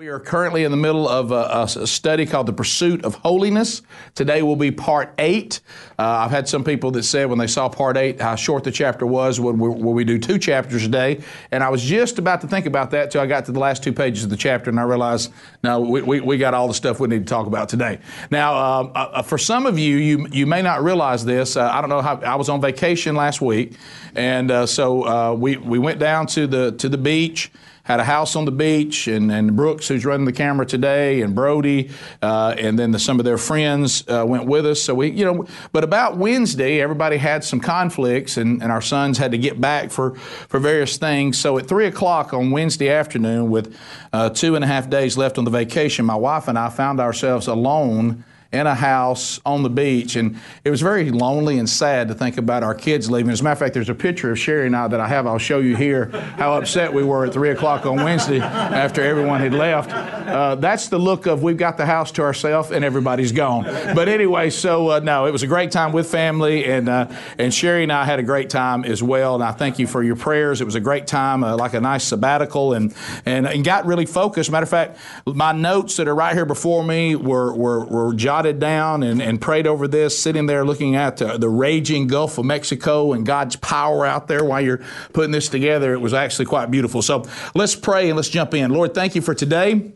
We are currently in the middle of a, a, study called The Pursuit of Holiness. Today will be part eight. Uh, I've had some people that said when they saw part eight how short the chapter was, would we, we do two chapters a day? And I was just about to think about that till I got to the last two pages of the chapter and I realized, no, we, we, we got all the stuff we need to talk about today. Now, uh, uh, for some of you, you, you may not realize this. Uh, I don't know how, I was on vacation last week, and uh, so uh, we, we went down to the, to the beach had a house on the beach, and, and Brooks, who's running the camera today, and Brody, uh, and then the, some of their friends uh, went with us. So we, you know, but about Wednesday, everybody had some conflicts, and, and our sons had to get back for, for various things. So at 3 o'clock on Wednesday afternoon, with uh, two and a half days left on the vacation, my wife and I found ourselves alone in a house on the beach. And it was very lonely and sad to think about our kids leaving. As a matter of fact, there's a picture of Sherry and I that I have. I'll show you here how upset we were at 3 o'clock on Wednesday after everyone had left. Uh, that's the look of we've got the house to ourselves and everybody's gone. But anyway, so uh, no, it was a great time with family. And, uh, and Sherry and I had a great time as well. And I thank you for your prayers. It was a great time, uh, like a nice sabbatical, and, and, and got really focused. Matter of fact, my notes that are right here before me were, were, were jotted jotted down and, and prayed over this, sitting there looking at the, the raging Gulf of Mexico and God's power out there while you're putting this together. It was actually quite beautiful. So let's pray and let's jump in. Lord, thank you for today.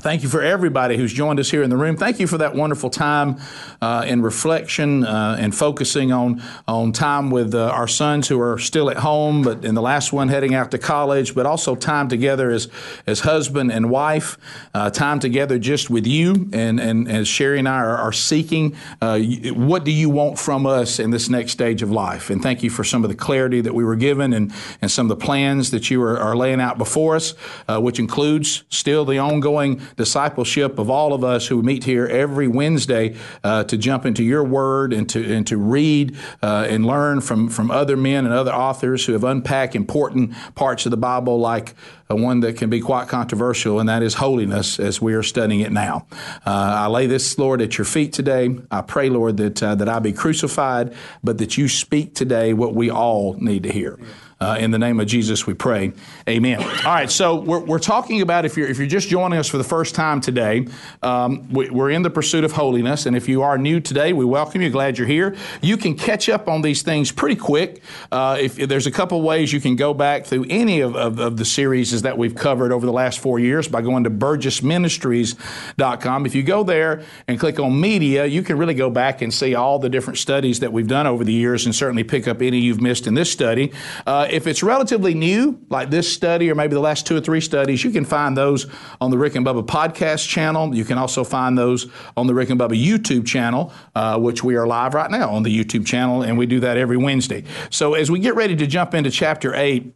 Thank you for everybody who's joined us here in the room. Thank you for that wonderful time uh, in reflection uh, and focusing on on time with uh, our sons who are still at home, but in the last one heading out to college. But also time together as as husband and wife. Uh, time together just with you and and as Sherry and I are, are seeking. Uh, what do you want from us in this next stage of life? And thank you for some of the clarity that we were given and and some of the plans that you are, are laying out before us, uh, which includes still the ongoing discipleship of all of us who meet here every Wednesday uh, to jump into your word and to, and to read uh, and learn from, from other men and other authors who have unpacked important parts of the Bible, like uh, one that can be quite controversial, and that is holiness as we are studying it now. Uh, I lay this, Lord, at your feet today. I pray, Lord, that, uh, that I be crucified, but that you speak today what we all need to hear. Uh, in the name of Jesus, we pray. Amen. All right, so we're, we're talking about if you're if you're just joining us for the first time today, um, we, are in the pursuit of holiness, and if you are new today, we welcome you. Glad you're here. You can catch up on these things pretty quick. Uh, if, if, there's a couple ways you can go back through any of, of, of, the series that we've covered over the last four years by going to burgessministries.com. If you go there and click on media, you can really go back and see all the different studies that we've done over the years, and certainly pick up any you've missed in this study. Uh, if it's relatively new, like this study or maybe the last two or three studies, you can find those on the Rick and Bubba podcast channel. You can also find those on the Rick and Bubba YouTube channel, uh, which we are live right now on the YouTube channel, and we do that every Wednesday. So as we get ready to jump into chapter 8,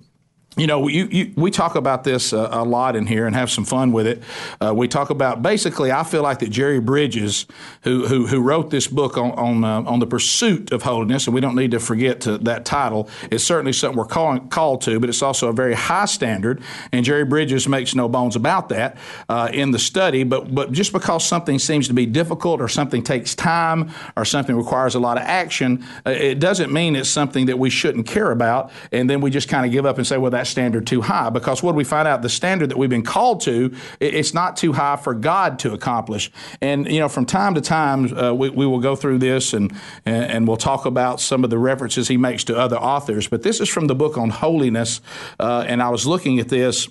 you know, you, you, we talk about this uh, a lot in here and have some fun with it. Uh, we talk about basically, I feel like that Jerry Bridges, who who, who wrote this book on on, uh, on the pursuit of holiness, and we don't need to forget to, that title. It's certainly something we're calling, called to, but it's also a very high standard. And Jerry Bridges makes no bones about that uh, in the study. But but just because something seems to be difficult, or something takes time, or something requires a lot of action, uh, it doesn't mean it's something that we shouldn't care about. And then we just kind of give up and say, well, that that standard too high? Because what we find out? The standard that we've been called to it's not too high for god to accomplish. And you know from time to time uh, we, we, will go through this and, and, we'll talk about some of the references he makes to other authors. But this is from the book on holiness uh, and i was looking at this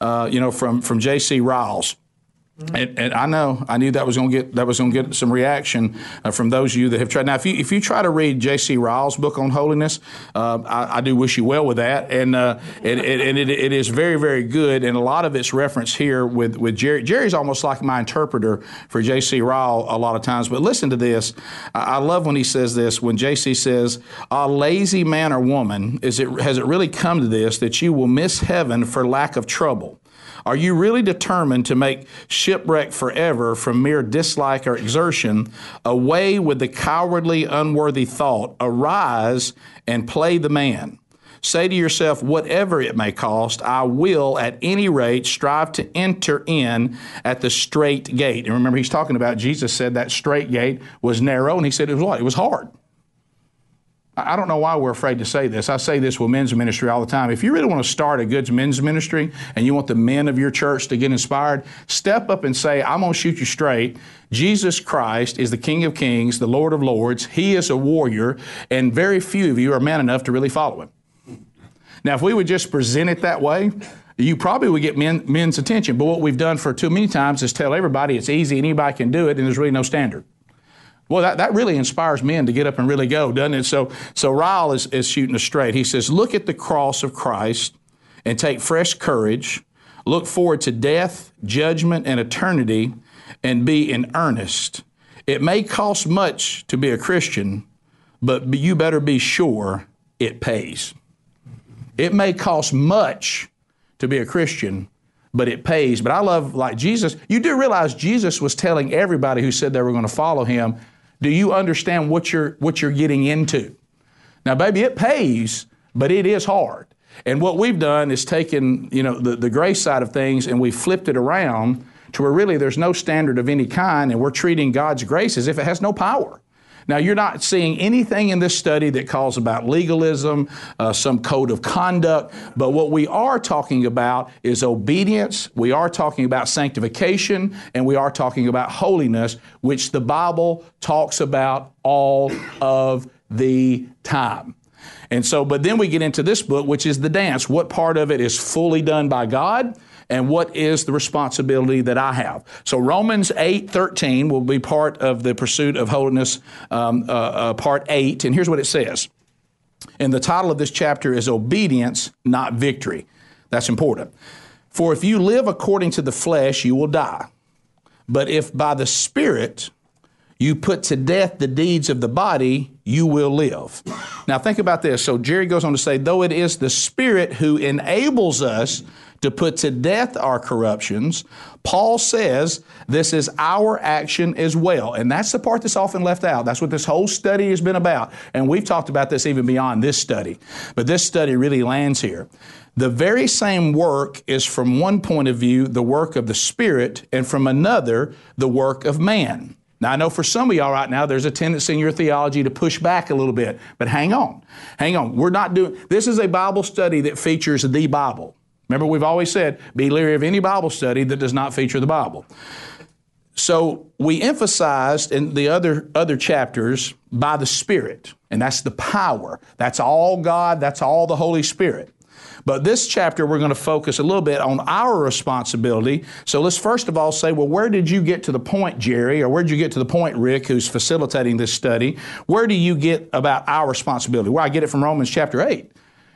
uh, you know from from J.C. Ryle's and, and, I know I knew that was going to get that was going to get some reaction uh, from those of you that have tried. Now, if you if you try to read J.C. Ryle's book on holiness, uh, I, I, do wish you well with that, and uh, and, and it, it is very very good, and a lot of its reference here with with Jerry. Jerry's almost like my interpreter for J.C. Ryle a lot of times. But listen to this. I, I love when he says this. When J.C. says, "A lazy man or woman, is it has it really come to this that you will miss heaven for lack of trouble?" Are you really determined to make shipwreck forever from mere dislike or exertion? Away with the cowardly, unworthy thought. Arise and play the man. Say to yourself, whatever it may cost, I will at any rate strive to enter in at the straight gate. And remember, he's talking about Jesus said that straight gate was narrow, and he said it was what? It was hard. I don't know why we're afraid to say this. I say this with men's ministry all the time. If you really want to start a good men's ministry and you want the men of your church to get inspired, step up and say, I'm going to shoot you straight. Jesus Christ is the King of Kings, the Lord of Lords. He is a warrior, and very few of you are man enough to really follow him. Now, if we would just present it that way, you probably would get men, men's attention. But what we've done for too many times is tell everybody it's easy, anybody can do it, and there's really no standard. Well, that, that really inspires men to get up and really go, doesn't it? So, so Ryle is, is shooting us straight. He says, Look at the cross of Christ and take fresh courage. Look forward to death, judgment, and eternity, and be in earnest. It may cost much to be a Christian, but you better be sure it pays. It may cost much to be a Christian, but it pays. But I love, like Jesus, you do realize Jesus was telling everybody who said they were going to follow him, do you understand what you're, what you're getting into? Now, baby, it pays, but it is hard. And what we've done is taken, you know, the, the grace side of things and we flipped it around to where really there's no standard of any kind and we're treating God's grace as if it has no power. Now, you're not seeing anything in this study that calls about legalism, uh, some code of conduct, but what we are talking about is obedience. We are talking about sanctification, and we are talking about holiness, which the Bible talks about all of the time. And so, but then we get into this book, which is the dance. What part of it is fully done by God? And what is the responsibility that I have. So Romans 8 13 will be part of the pursuit of holiness, um, uh, uh, part 8. And here's what it says. And the title of this chapter is Obedience, Not Victory. That's important. For if you live according to the flesh, you will die. But if by the Spirit you put to death the deeds of the body, you will live. Now think about this. So Jerry goes on to say, though it is the Spirit who enables us to put to death our corruptions, Paul says this is our action as well. And that's the part that's often left out. That's what this whole study has been about. And we've talked about this even beyond this study. But this study really lands here. The very same work is from one point of view the work of the Spirit, and from another, the work of man. Now, I know for some of y'all right now, there's a tendency in your theology to push back a little bit, but hang on. Hang on. We're not doing, this is a Bible study that features the Bible. Remember, we've always said, be leery of any Bible study that does not feature the Bible. So we emphasized in the other, other chapters by the Spirit, and that's the power. That's all God, that's all the Holy Spirit. But this chapter, we're going to focus a little bit on our responsibility. So let's first of all say, well, where did you get to the point, Jerry, or where did you get to the point, Rick, who's facilitating this study? Where do you get about our responsibility? Well, I get it from Romans chapter 8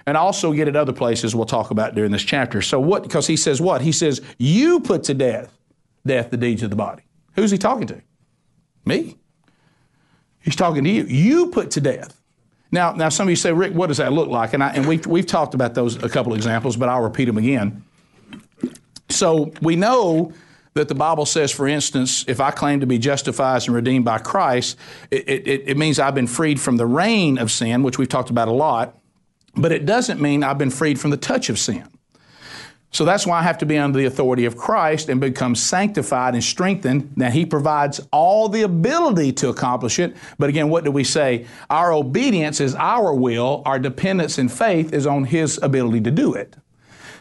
and also get it other places we'll talk about during this chapter. So what, because he says what? He says, you put to death, death the deeds of the body. Who's he talking to? Me. He's talking to you. You put to death. Now, now some of you say, Rick, what does that look like? And, I, and we've, we've talked about those a couple examples, but I'll repeat them again. So we know that the Bible says, for instance, if I claim to be justified and redeemed by Christ, it, it, it means I've been freed from the reign of sin, which we've talked about a lot. But it doesn't mean I've been freed from the touch of sin. So that's why I have to be under the authority of Christ and become sanctified and strengthened. Now, He provides all the ability to accomplish it. But again, what do we say? Our obedience is our will, our dependence and faith is on His ability to do it.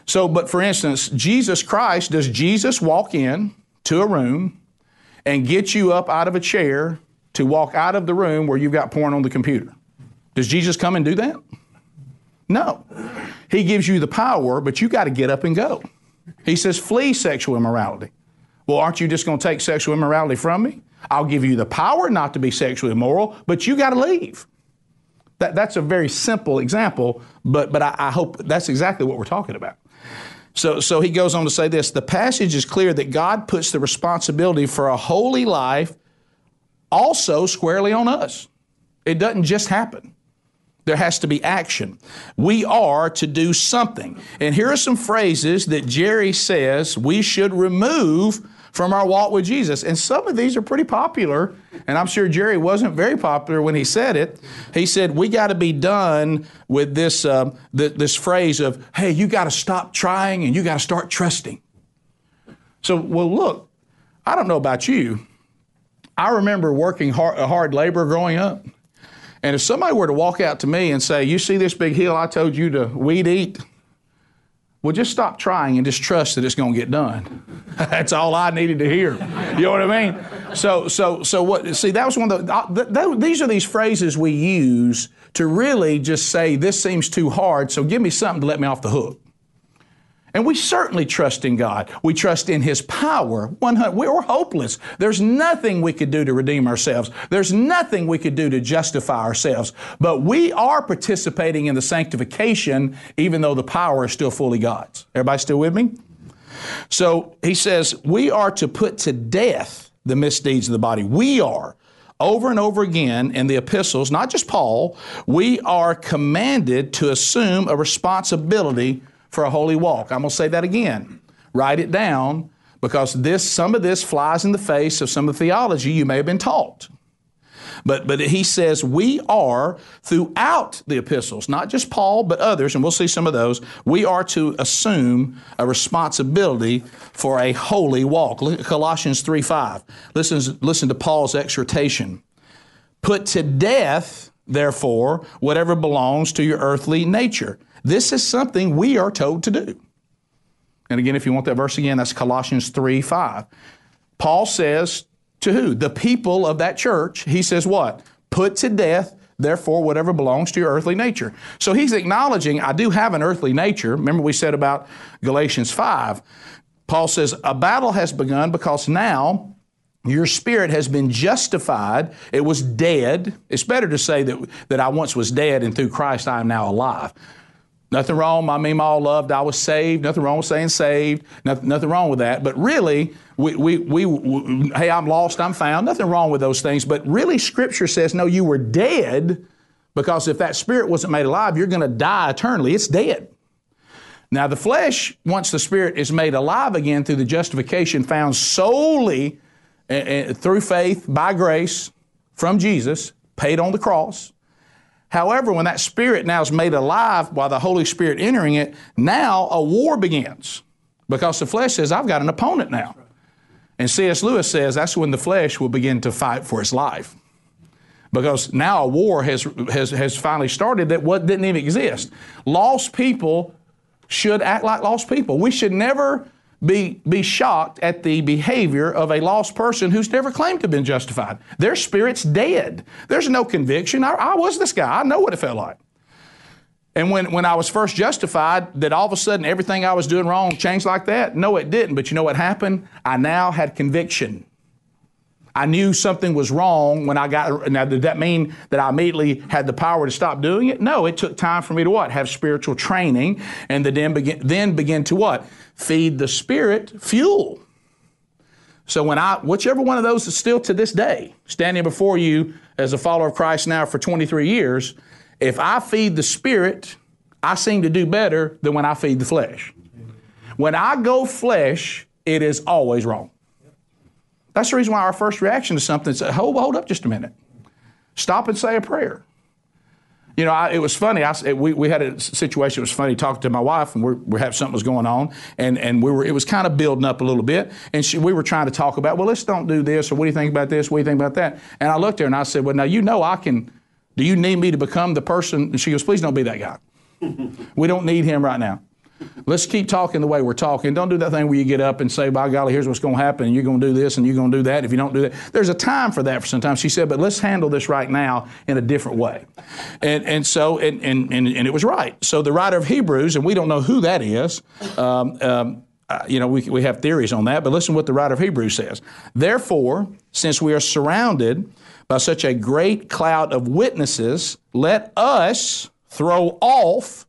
So, but for instance, Jesus Christ, does Jesus walk in to a room and get you up out of a chair to walk out of the room where you've got porn on the computer? Does Jesus come and do that? No. He gives you the power, but you got to get up and go. He says, flee sexual immorality. Well, aren't you just going to take sexual immorality from me? I'll give you the power not to be sexually immoral, but you got to leave. That, that's a very simple example, but, but I, I hope that's exactly what we're talking about. So, so he goes on to say this the passage is clear that God puts the responsibility for a holy life also squarely on us. It doesn't just happen. There has to be action. We are to do something. And here are some phrases that Jerry says we should remove from our walk with Jesus. And some of these are pretty popular, and I'm sure Jerry wasn't very popular when he said it. He said, We got to be done with this, uh, th- this phrase of, hey, you got to stop trying and you got to start trusting. So, well, look, I don't know about you. I remember working hard, hard labor growing up. And if somebody were to walk out to me and say, You see this big hill I told you to weed eat? Well, just stop trying and just trust that it's going to get done. That's all I needed to hear. You know what I mean? So, so, so what? See, that was one of the. Uh, th- th- these are these phrases we use to really just say this seems too hard. So give me something to let me off the hook. And we certainly trust in God. We trust in His power. 100. We're hopeless. There's nothing we could do to redeem ourselves. There's nothing we could do to justify ourselves. But we are participating in the sanctification, even though the power is still fully God's. Everybody still with me? So he says, we are to put to death the misdeeds of the body. We are. Over and over again in the epistles, not just Paul, we are commanded to assume a responsibility for a holy walk. I'm going to say that again. Write it down because this, some of this flies in the face of some of the theology you may have been taught. But, but he says we are throughout the epistles, not just Paul, but others, and we'll see some of those, we are to assume a responsibility for a holy walk. Look at Colossians 3 5. Listen, listen to Paul's exhortation. Put to death, therefore, whatever belongs to your earthly nature this is something we are told to do. And again, if you want that verse again, that's Colossians 3 5. Paul says to who? The people of that church. He says what? Put to death, therefore, whatever belongs to your earthly nature. So he's acknowledging, I do have an earthly nature. Remember, we said about Galatians 5. Paul says, A battle has begun because now your spirit has been justified. It was dead. It's better to say that, that I once was dead and through Christ I am now alive. Nothing wrong. My meme all loved. I was saved. Nothing wrong with saying saved. Nothing, nothing wrong with that. But really, we, we, we, we, hey, I'm lost. I'm found. Nothing wrong with those things. But really, Scripture says, no, you were dead because if that spirit wasn't made alive, you're going to die eternally. It's dead. Now, the flesh, once the spirit is made alive again through the justification found solely uh, through faith by grace from Jesus, paid on the cross, However, when that spirit now is made alive by the Holy Spirit entering it, now a war begins because the flesh says, I've got an opponent now. And C.S. Lewis says that's when the flesh will begin to fight for its life. Because now a war has, has, has finally started that what didn't even exist. Lost people should act like lost people. We should never be, be shocked at the behavior of a lost person who's never claimed to have been justified. Their spirit's dead. There's no conviction. I, I was this guy. I know what it felt like. And when, when I was first justified, that all of a sudden everything I was doing wrong changed like that? No, it didn't. But you know what happened? I now had conviction. I knew something was wrong when I got. Now, did that mean that I immediately had the power to stop doing it? No, it took time for me to what? Have spiritual training and then begin, then begin to what? Feed the spirit fuel. So when I, whichever one of those is still to this day, standing before you as a follower of Christ now for 23 years, if I feed the spirit, I seem to do better than when I feed the flesh. When I go flesh, it is always wrong. That's the reason why our first reaction to something is, hold, hold up just a minute. Stop and say a prayer. You know, I, it was funny. I, we, we had a situation. It was funny talking to my wife, and we're, we have something was going on, and, and we were. It was kind of building up a little bit, and she, we were trying to talk about, well, let's don't do this, or what do you think about this? What do you think about that? And I looked at her and I said, well, now you know I can. Do you need me to become the person? And she goes, please don't be that guy. we don't need him right now. Let's keep talking the way we're talking. Don't do that thing where you get up and say, by golly, here's what's going to happen, and you're going to do this, and you're going to do that. If you don't do that, there's a time for that for sometimes. She said, but let's handle this right now in a different way. And, and so, and, and, and, and it was right. So the writer of Hebrews, and we don't know who that is, um, um, uh, you know, we, we have theories on that, but listen what the writer of Hebrews says. Therefore, since we are surrounded by such a great cloud of witnesses, let us throw off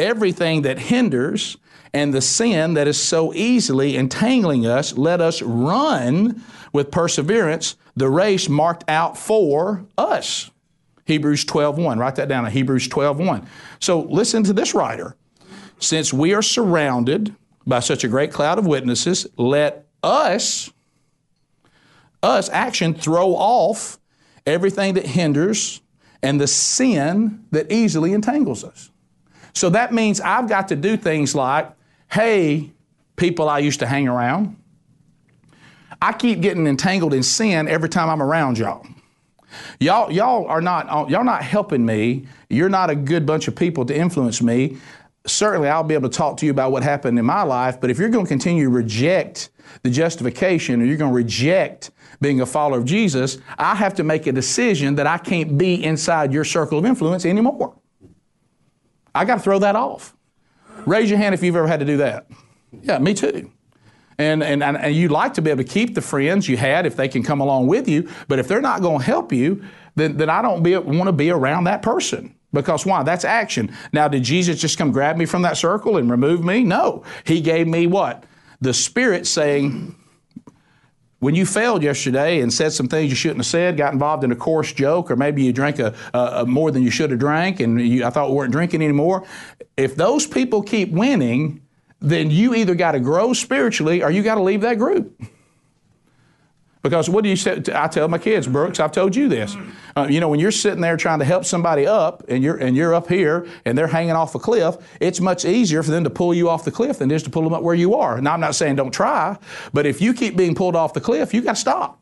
everything that hinders and the sin that is so easily entangling us, let us run with perseverance the race marked out for us. Hebrews 12:1. Write that down Hebrews 12:1. So listen to this writer. Since we are surrounded by such a great cloud of witnesses, let us us action throw off everything that hinders and the sin that easily entangles us. So that means I've got to do things like, hey, people I used to hang around, I keep getting entangled in sin every time I'm around y'all. Y'all, y'all are not, y'all not helping me. You're not a good bunch of people to influence me. Certainly, I'll be able to talk to you about what happened in my life, but if you're going to continue to reject the justification or you're going to reject being a follower of Jesus, I have to make a decision that I can't be inside your circle of influence anymore. I got to throw that off. Raise your hand if you've ever had to do that. Yeah, me too. And, and, and you'd like to be able to keep the friends you had if they can come along with you, but if they're not going to help you, then, then I don't want to be around that person. Because why? That's action. Now, did Jesus just come grab me from that circle and remove me? No. He gave me what? The Spirit saying, when you failed yesterday and said some things you shouldn't have said, got involved in a coarse joke, or maybe you drank a, a, a more than you should have drank, and you, I thought we weren't drinking anymore. If those people keep winning, then you either got to grow spiritually or you got to leave that group. Because what do you say? I tell my kids, Brooks, I've told you this. Uh, you know, when you're sitting there trying to help somebody up and you're, and you're up here and they're hanging off a cliff, it's much easier for them to pull you off the cliff than it is to pull them up where you are. Now, I'm not saying don't try, but if you keep being pulled off the cliff, you got to stop.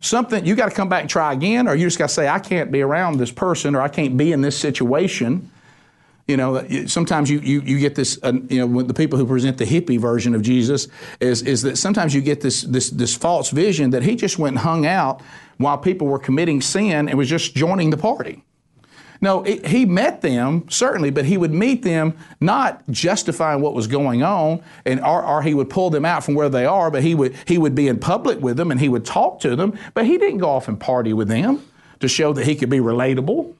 Something, you got to come back and try again, or you just got to say, I can't be around this person or I can't be in this situation. You know, sometimes you, you, you get this, uh, you know, the people who present the hippie version of Jesus is, is that sometimes you get this, this, this false vision that he just went and hung out while people were committing sin and was just joining the party. No, it, he met them, certainly, but he would meet them not justifying what was going on, and or, or, he would pull them out from where they are, but he would, he would be in public with them and he would talk to them, but he didn't go off and party with them to show that he could be relatable.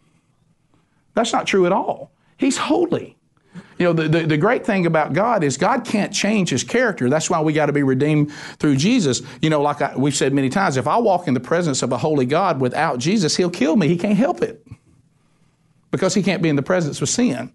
That's not true at all. He's holy. You know, the, the, the, great thing about God is God can't change his character. That's why we got to be redeemed through Jesus. You know, like I, we've said many times, if I walk in the presence of a holy God without Jesus, he'll kill me. He can't help it because he can't be in the presence of sin.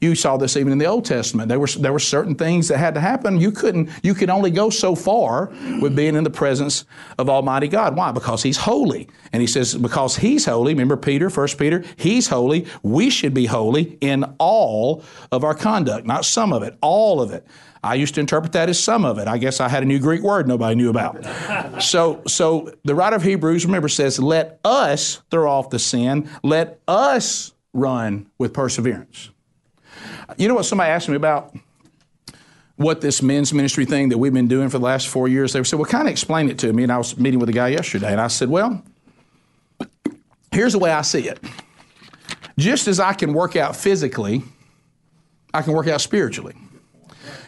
You saw this even in the Old Testament. There were, there were certain things that had to happen. You couldn't, you could only go so far with being in the presence of Almighty God. Why? Because He's holy. And He says, because He's holy, remember Peter, First Peter, He's holy, we should be holy in all of our conduct, not some of it, all of it. I used to interpret that as some of it. I guess I had a new Greek word nobody knew about. so, so the writer of Hebrews, remember, says, let us throw off the sin, let us run with perseverance. You know what somebody asked me about? What this men's ministry thing that we've been doing for the last four years? They said, Well, kind of explain it to me. And I was meeting with a guy yesterday, and I said, Well, here's the way I see it. Just as I can work out physically, I can work out spiritually.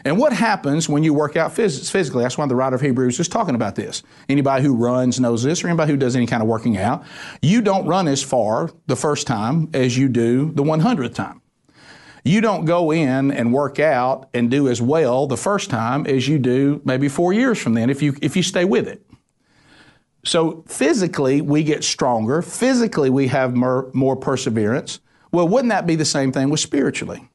And what happens when you work out phys- physically? That's why the writer of Hebrews is talking about this. Anybody who runs knows this, or anybody who does any kind of working out. You don't run as far the first time as you do the 100th time. You don't go in and work out and do as well the first time as you do maybe four years from then if you, if you stay with it. So physically, we get stronger. Physically, we have more, more perseverance. Well, wouldn't that be the same thing with spiritually?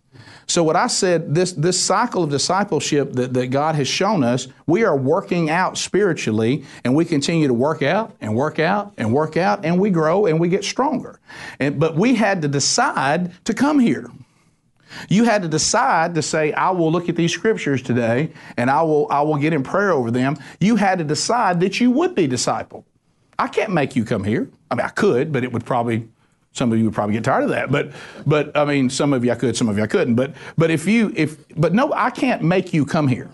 So what I said, this, this cycle of discipleship that, that God has shown us, we are working out spiritually and we continue to work out and work out and work out and we grow and we get stronger. And, but we had to decide to come here. You had to decide to say, I will look at these scriptures today and I will, I will get in prayer over them. You had to decide that you would be discipled. I can't make you come here. I mean, I could, but it would probably, some of you would probably get tired of that. But, but I mean, some of you I could, some of you I couldn't. But, but if you, if, but no, I can't make you come here,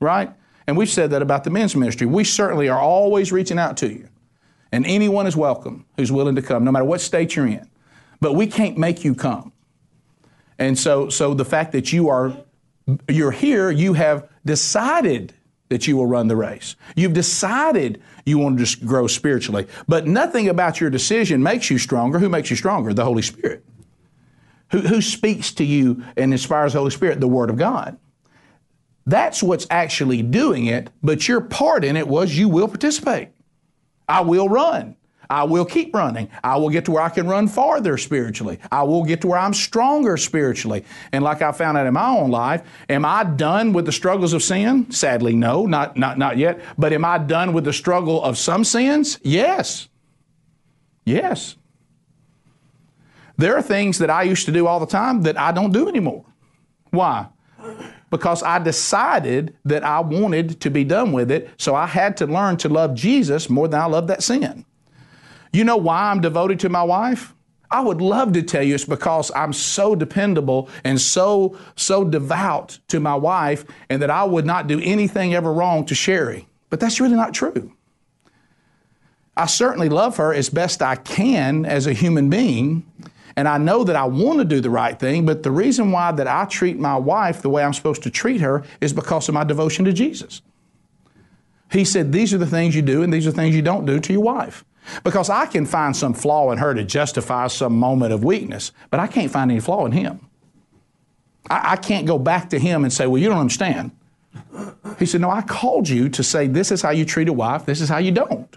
right? And we've said that about the men's ministry. We certainly are always reaching out to you. And anyone is welcome who's willing to come, no matter what state you're in. But we can't make you come. And so, so the fact that you are, you're here, you have decided that you will run the race. You've decided you want to just grow spiritually. But nothing about your decision makes you stronger. Who makes you stronger? The Holy Spirit. Who, who speaks to you and inspires the Holy Spirit? The Word of God. That's what's actually doing it, but your part in it was you will participate. I will run. I will keep running. I will get to where I can run farther spiritually. I will get to where I'm stronger spiritually. And like I found out in my own life, am I done with the struggles of sin? Sadly, no, not, not, not yet. But am I done with the struggle of some sins? Yes. Yes. There are things that I used to do all the time that I don't do anymore. Why? Because I decided that I wanted to be done with it, so I had to learn to love Jesus more than I love that sin. You know why I'm devoted to my wife? I would love to tell you it's because I'm so dependable and so so devout to my wife and that I would not do anything ever wrong to Sherry. But that's really not true. I certainly love her as best I can as a human being, and I know that I want to do the right thing, but the reason why that I treat my wife the way I'm supposed to treat her is because of my devotion to Jesus. He said, These are the things you do, and these are the things you don't do to your wife. Because I can find some flaw in her to justify some moment of weakness, but I can't find any flaw in him. I, I can't go back to him and say, Well, you don't understand. He said, No, I called you to say this is how you treat a wife, this is how you don't.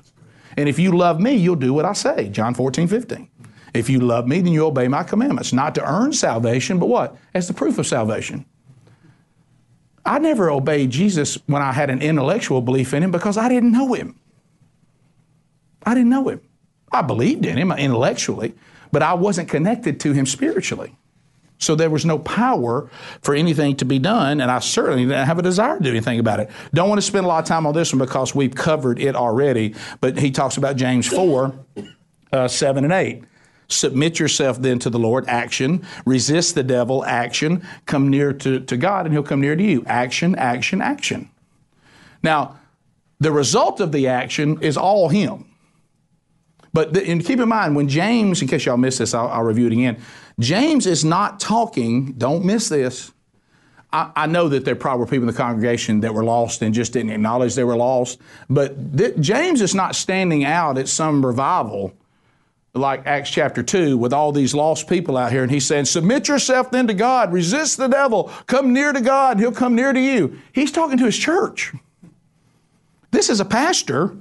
And if you love me, you'll do what I say. John 14, 15. If you love me, then you obey my commandments. Not to earn salvation, but what? As the proof of salvation. I never obeyed Jesus when I had an intellectual belief in him because I didn't know him. I didn't know him. I believed in him intellectually, but I wasn't connected to him spiritually. So there was no power for anything to be done, and I certainly didn't have a desire to do anything about it. Don't want to spend a lot of time on this one because we've covered it already, but he talks about James 4 uh, 7 and 8. Submit yourself then to the Lord, action. Resist the devil, action. Come near to, to God, and he'll come near to you. Action, action, action. Now, the result of the action is all him. But the, and keep in mind, when James, in case y'all missed this, I'll, I'll review it again. James is not talking, don't miss this. I, I, know that there probably were people in the congregation that were lost and just didn't acknowledge they were lost. But th- James is not standing out at some revival like Acts chapter 2 with all these lost people out here. And he's saying, Submit yourself then to God, resist the devil, come near to God, he'll come near to you. He's talking to his church. This is a pastor.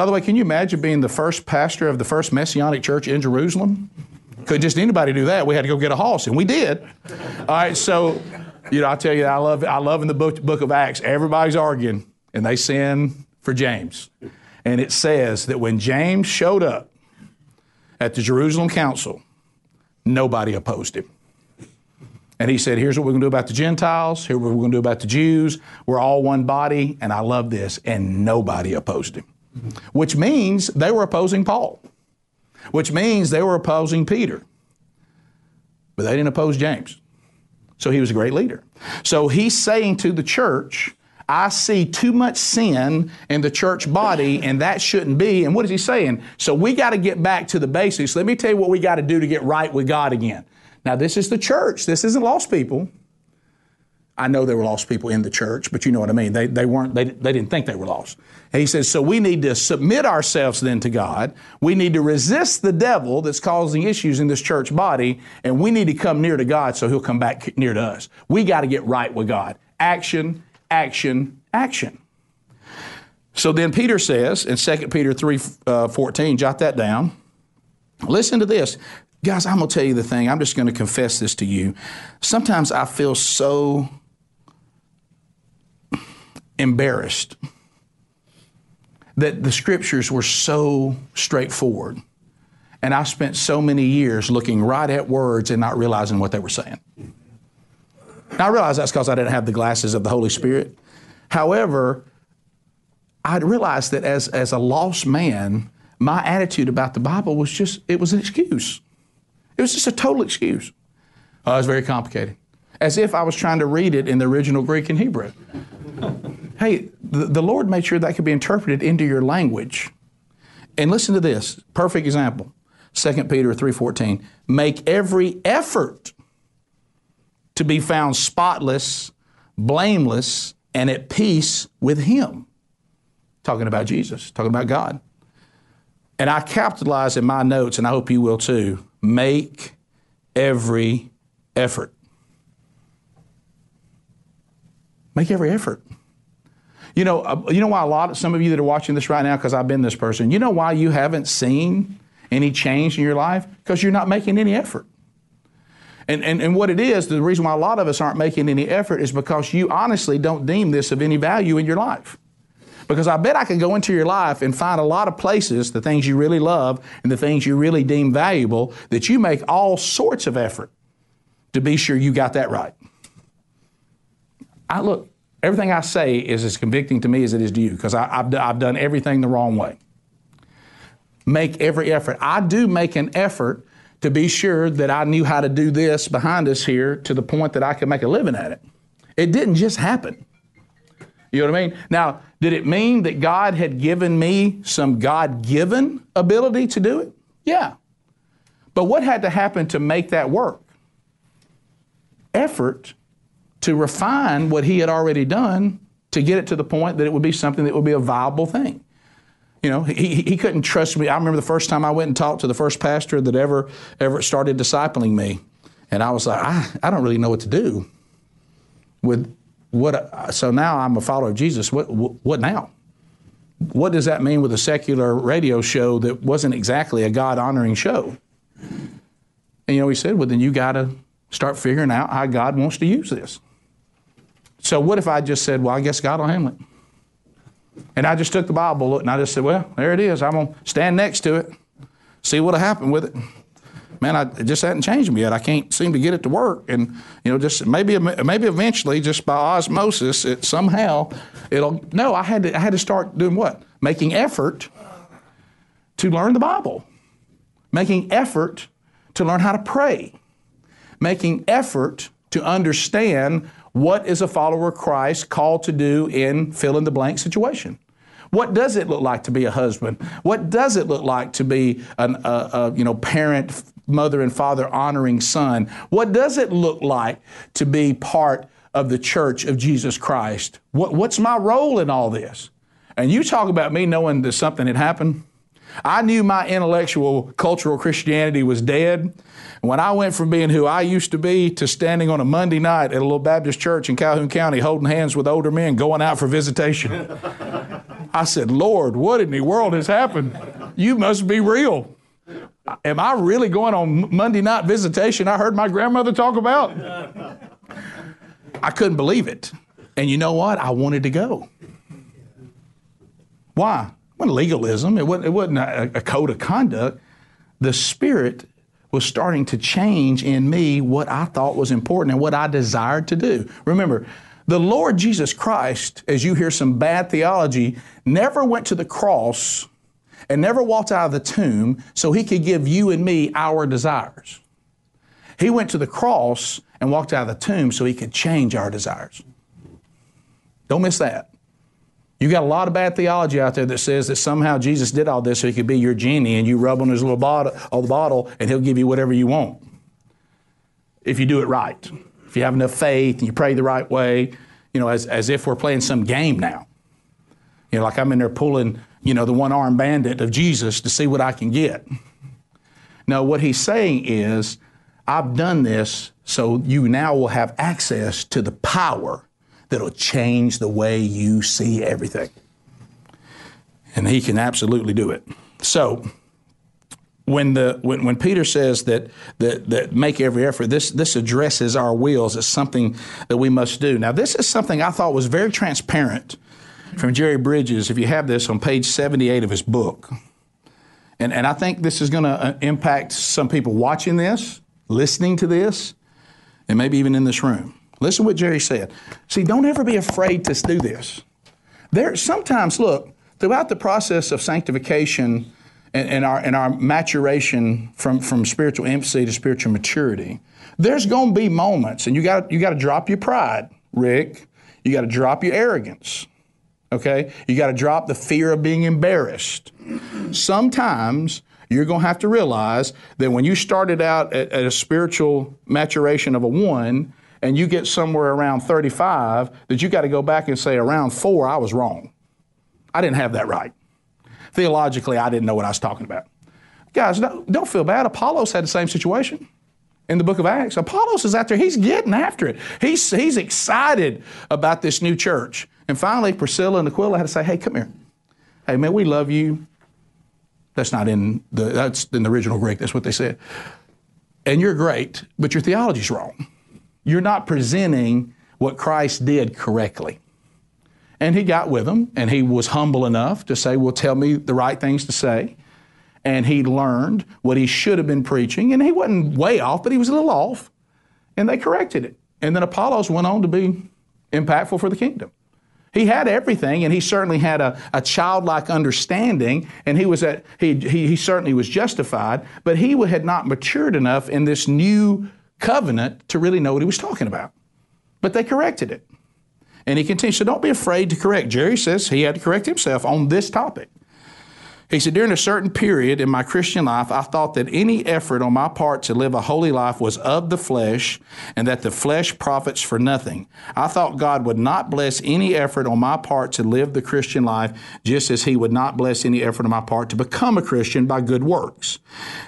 By the way, can you imagine being the first pastor of the first Messianic church in Jerusalem? Could just anybody do that? We had to go get a horse, and we did. All right, so you know, I tell you, I love I love in the book, book of Acts, everybody's arguing, and they send for James. And it says that when James showed up, at the Jerusalem Council, nobody opposed him. And he said, Here's what we're going to do about the Gentiles. Here's what we're going to do about the Jews. We're all one body, and I love this. And nobody opposed him, which means they were opposing Paul, which means they were opposing Peter. But they didn't oppose James. So he was a great leader. So he's saying to the church, I see too much sin in the church body, and that shouldn't be. And what is he saying? So we got to get back to the basics. Let me tell you what we got to do to get right with God again. Now, this is the church. This isn't lost people. I know there were lost people in the church, but you know what I mean. They, they weren't, they, they didn't think they were lost. And he says, so we need to submit ourselves then to God. We need to resist the devil that's causing issues in this church body, and we need to come near to God so he'll come back near to us. We got to get right with God. Action action, action. So then Peter says in 2 Peter 3 uh, 14, jot that down. Listen to this. Guys, I'm going to tell you the thing. I'm just going to confess this to you. Sometimes I feel so embarrassed that the scriptures were so straightforward. And I spent so many years looking right at words and not realizing what they were saying. Now, I realize that's because I didn't have the glasses of the Holy Spirit. However, I realized that as, as a lost man, my attitude about the Bible was just, it was an excuse. It was just a total excuse. Oh, it was very complicated. As if I was trying to read it in the original Greek and Hebrew. Hey, the, the Lord made sure that could be interpreted into your language. And listen to this, perfect example. 2 Peter 3:14. Make every effort to be found spotless, blameless, and at peace with Him. Talking about Jesus, talking about God. And I capitalize in my notes, and I hope you will too make every effort. Make every effort. You know, uh, you know why a lot of some of you that are watching this right now, because I've been this person, you know why you haven't seen any change in your life? Because you're not making any effort. And, and, and what it is, the reason why a lot of us aren't making any effort is because you honestly don't deem this of any value in your life. Because I bet I could go into your life and find a lot of places, the things you really love and the things you really deem valuable, that you make all sorts of effort to be sure you got that right. I look, everything I say is as convicting to me as it is to you because I've, I've done everything the wrong way. make every effort. I do make an effort to be sure that I knew how to do this behind us here to the point that I could make a living at it. It didn't just happen. You know what I mean? Now, did it mean that God had given me some God given ability to do it? Yeah. But what had to happen to make that work? Effort to refine what He had already done to get it to the point that it would be something that would be a viable thing. You know, he, he couldn't trust me. I remember the first time I went and talked to the first pastor that ever ever started discipling me, and I was like, I, I don't really know what to do with what. So now I'm a follower of Jesus. What what now? What does that mean with a secular radio show that wasn't exactly a God honoring show? And you know, he said, well, then you got to start figuring out how God wants to use this. So what if I just said, well, I guess God will handle it? And I just took the Bible and I just said, well, there it is. I'm going to stand next to it, see what'll happen with it. Man, I, it just hadn't changed me yet. I can't seem to get it to work. And, you know, just maybe, maybe eventually, just by osmosis, it somehow, it'll, no, I had to, I had to start doing what? Making effort to learn the Bible, making effort to learn how to pray, making effort to understand what is a follower of Christ called to do in fill in the blank situation? What does it look like to be a husband? What does it look like to be an, a, a you know parent, mother and father honoring son? What does it look like to be part of the church of Jesus Christ? What, what's my role in all this? And you talk about me knowing that something had happened. I knew my intellectual cultural Christianity was dead. When I went from being who I used to be to standing on a Monday night at a little Baptist church in Calhoun County holding hands with older men going out for visitation, I said, Lord, what in the world has happened? You must be real. Am I really going on Monday night visitation I heard my grandmother talk about? I couldn't believe it. And you know what? I wanted to go. Why? Wasn't legalism, it wasn't, it wasn't a, a code of conduct. The Spirit was starting to change in me what I thought was important and what I desired to do. Remember, the Lord Jesus Christ, as you hear some bad theology, never went to the cross and never walked out of the tomb so he could give you and me our desires. He went to the cross and walked out of the tomb so he could change our desires. Don't miss that. You got a lot of bad theology out there that says that somehow Jesus did all this so he could be your genie and you rub on his little bottle, on the bottle and he'll give you whatever you want. If you do it right. If you have enough faith and you pray the right way, you know, as, as if we're playing some game now. You know, like I'm in there pulling, you know, the one armed bandit of Jesus to see what I can get. No, what he's saying is, I've done this so you now will have access to the power that'll change the way you see everything. And he can absolutely do it. So, when the when, when Peter says that, that that make every effort, this this addresses our wills as something that we must do. Now, this is something I thought was very transparent from Jerry Bridges. If you have this on page 78 of his book, and and I think this is going to uh, impact some people watching this, listening to this, and maybe even in this room. Listen what Jerry said. See, don't ever be afraid to do this. There, sometimes, look, throughout the process of sanctification and, and, our, and our maturation from, from spiritual infancy to spiritual maturity, there's going to be moments, and you got you got to drop your pride, Rick. You got to drop your arrogance. Okay? You got to drop the fear of being embarrassed. Sometimes you're going to have to realize that when you started out at, at a spiritual maturation of a one, and you get somewhere around 35, that you got to go back and say, around four, I was wrong. I didn't have that right. Theologically, I didn't know what I was talking about. Guys, don't, don't feel bad. Apollos had the same situation in the book of Acts. Apollos is out there, he's getting after it. He's, he's excited about this new church. And finally, Priscilla and Aquila had to say, hey, come here. Hey, man, we love you. That's not in the, that's in the original Greek. That's what they said. And you're great, but your theology's wrong you're not presenting what Christ did correctly. And he got with them, and he was humble enough to say, Well, tell me the right things to say. And he learned what he should have been preaching, and he wasn't way off, but he was a little off. And they corrected it. And then Apollos went on to be impactful for the kingdom. He had everything, and he certainly had a, a childlike understanding, and he was at he, he, he certainly was justified, but he had not matured enough in this new covenant to really know what he was talking about. But they corrected it. And he continues, so don't be afraid to correct. Jerry says he had to correct himself on this topic. He said, During a certain period in my Christian life, I thought that any effort on my part to live a holy life was of the flesh and that the flesh profits for nothing. I thought God would not bless any effort on my part to live the Christian life, just as He would not bless any effort on my part to become a Christian by good works.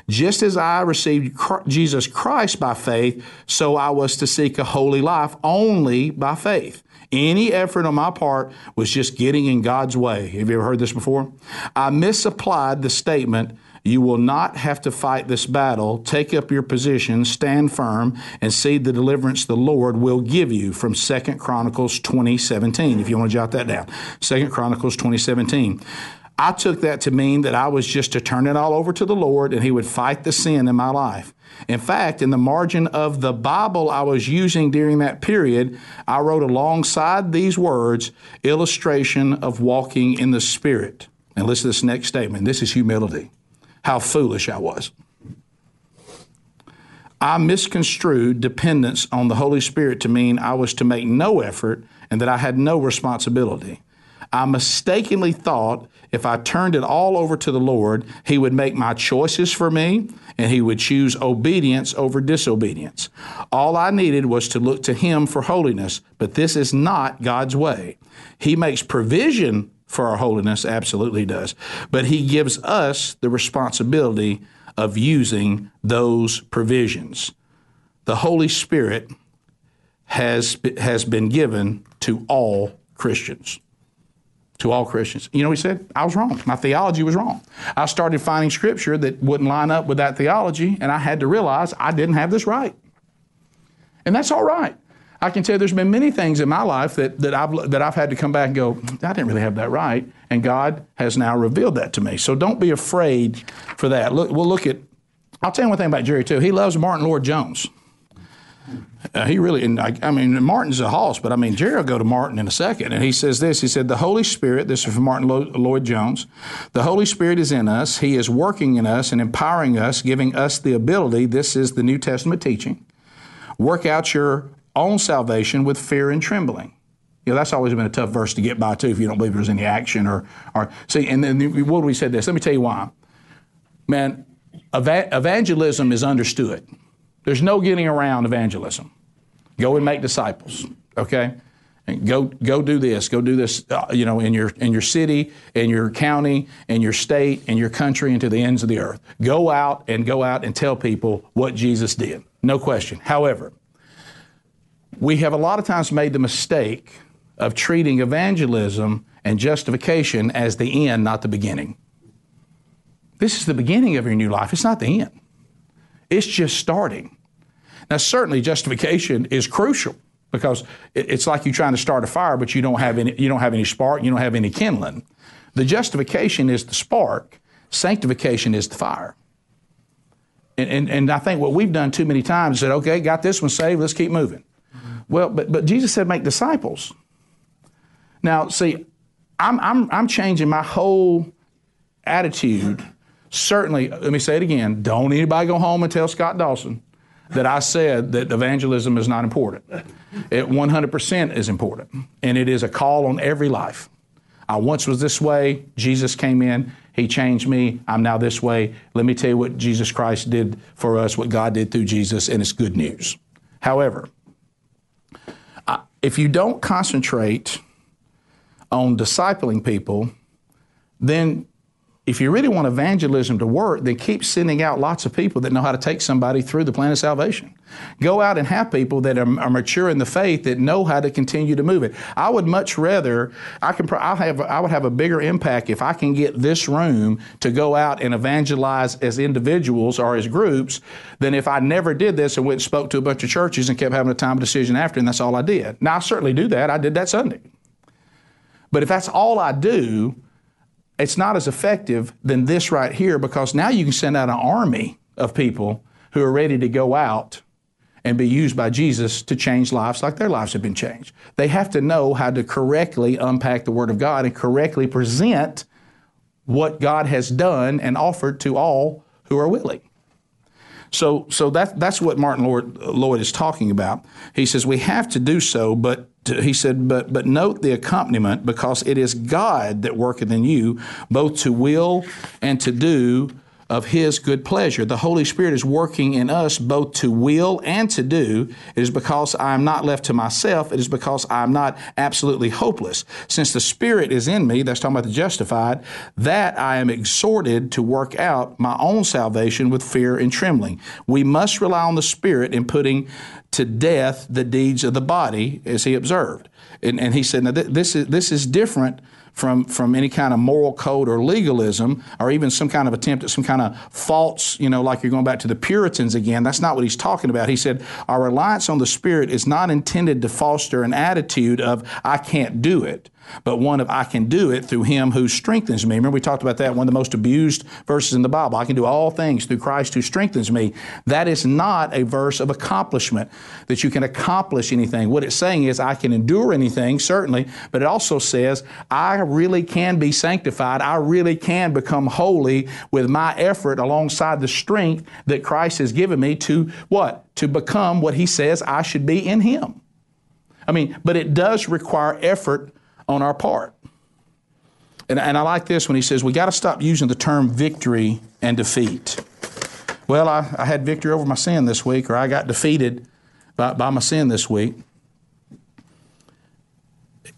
Just as I received Jesus Christ by faith, so I was to seek a holy life only by faith. Any effort on my part was just getting in God's way. Have you ever heard this before? I misapplied the statement, you will not have to fight this battle. Take up your position, stand firm, and see the deliverance the Lord will give you from 2 Chronicles 2017, if you want to jot that down. 2 Chronicles 2017. I took that to mean that I was just to turn it all over to the Lord and He would fight the sin in my life. In fact, in the margin of the Bible I was using during that period, I wrote alongside these words, illustration of walking in the Spirit. And listen to this next statement. This is humility. How foolish I was. I misconstrued dependence on the Holy Spirit to mean I was to make no effort and that I had no responsibility. I mistakenly thought if I turned it all over to the Lord, He would make my choices for me and He would choose obedience over disobedience. All I needed was to look to Him for holiness, but this is not God's way. He makes provision for our holiness, absolutely does, but He gives us the responsibility of using those provisions. The Holy Spirit has, has been given to all Christians to all Christians. You know, he said, I was wrong. My theology was wrong. I started finding scripture that wouldn't line up with that theology, and I had to realize I didn't have this right. And that's all right. I can tell you there's been many things in my life that, that, I've, that I've had to come back and go, I didn't really have that right. And God has now revealed that to me. So don't be afraid for that. Look, we'll look at, I'll tell you one thing about Jerry, too. He loves Martyn Lloyd-Jones. Uh, he really, and I, I, mean, Martyn's a hoss, but I mean, Jerry will go to Martin in a second. And he says this He said, The Holy Spirit, this is from Martyn Lloyd-Jones, the Holy Spirit is in us. He is working in us and empowering us, giving us the ability. This is the New Testament teaching. Work out your own salvation with fear and trembling. You know, that's always been a tough verse to get by, too, if you don't believe there's any action or, or see, and then what we said this? Let me tell you why. Man, evangelism is understood. There's no getting around evangelism. Go and make disciples, okay? And go go do this. Go do this. Uh, you know, in your in your city, in your county, in your state, in your country, and to the ends of the earth. Go out and go out and tell people what Jesus did. No question. However, we have a lot of times made the mistake of treating evangelism and justification as the end, not the beginning. This is the beginning of your new life. It's not the end. It's just starting. Now, certainly justification is crucial because it's like you're trying to start a fire, but you don't have any, you don't have any spark, you don't have any kindling. The justification is the spark, sanctification is the fire. And, and, and I think what we've done too many times is said, okay, got this one saved, let's keep moving. Mm-hmm. Well, but, but Jesus said, make disciples. Now, see, I'm, I'm, I'm changing my whole attitude certainly, let me say it again don't anybody go home and tell Scott Dawson that I said that evangelism is not important. It 100% is important, and it is a call on every life. I once was this way. Jesus came in. He changed me. I'm now this way. Let me tell you what Jesus Christ did for us, what God did through Jesus, and it's good news. However, if you don't concentrate on discipling people, then if you really want evangelism to work, then keep sending out lots of people that know how to take somebody through the plan of salvation. Go out and have people that are, are mature in the faith that know how to continue to move it. I would much rather, I can, I have, I would have a bigger impact if I can get this room to go out and evangelize as individuals or as groups than if I never did this and went and spoke to a bunch of churches and kept having a time of decision after, and that's all I did. Now I certainly do that. I did that Sunday. But if that's all I do, it's not as effective than this right here because now you can send out an army of people who are ready to go out and be used by Jesus to change lives like their lives have been changed. They have to know how to correctly unpack the Word of God and correctly present what God has done and offered to all who are willing. So, so that, that's what Martyn Lloyd, Lloyd is talking about. He says we have to do so, but to, he said, but, but note the accompaniment because it is God that worketh in you both to will and to do of His good pleasure. The Holy Spirit is working in us both to will and to do. It is because I am not left to myself. It is because I am not absolutely hopeless. Since the Spirit is in me, that's talking about the justified, that I am exhorted to work out my own salvation with fear and trembling. We must rely on the Spirit in putting to death the deeds of the body, as he observed. And, and he said, now th- this is, this is different from, from any kind of moral code or legalism or even some kind of attempt at some kind of false, you know, like you're going back to the Puritans again. That's not what he's talking about. He said, Our reliance on the Spirit is not intended to foster an attitude of, I can't do it but one of I can do it through him who strengthens me. Remember, we talked about that, one of the most abused verses in the Bible. I can do all things through Christ who strengthens me. That is not a verse of accomplishment, that you can accomplish anything. What it's saying is, I can endure anything, certainly, but it also says, I really can be sanctified. I really can become holy with my effort alongside the strength that Christ has given me to what? To become what he says I should be in him. I mean, but it does require effort on our part. And, and I like this when he says, we got to stop using the term victory and defeat. Well, I, I had victory over my sin this week, or I got defeated by, by my sin this week.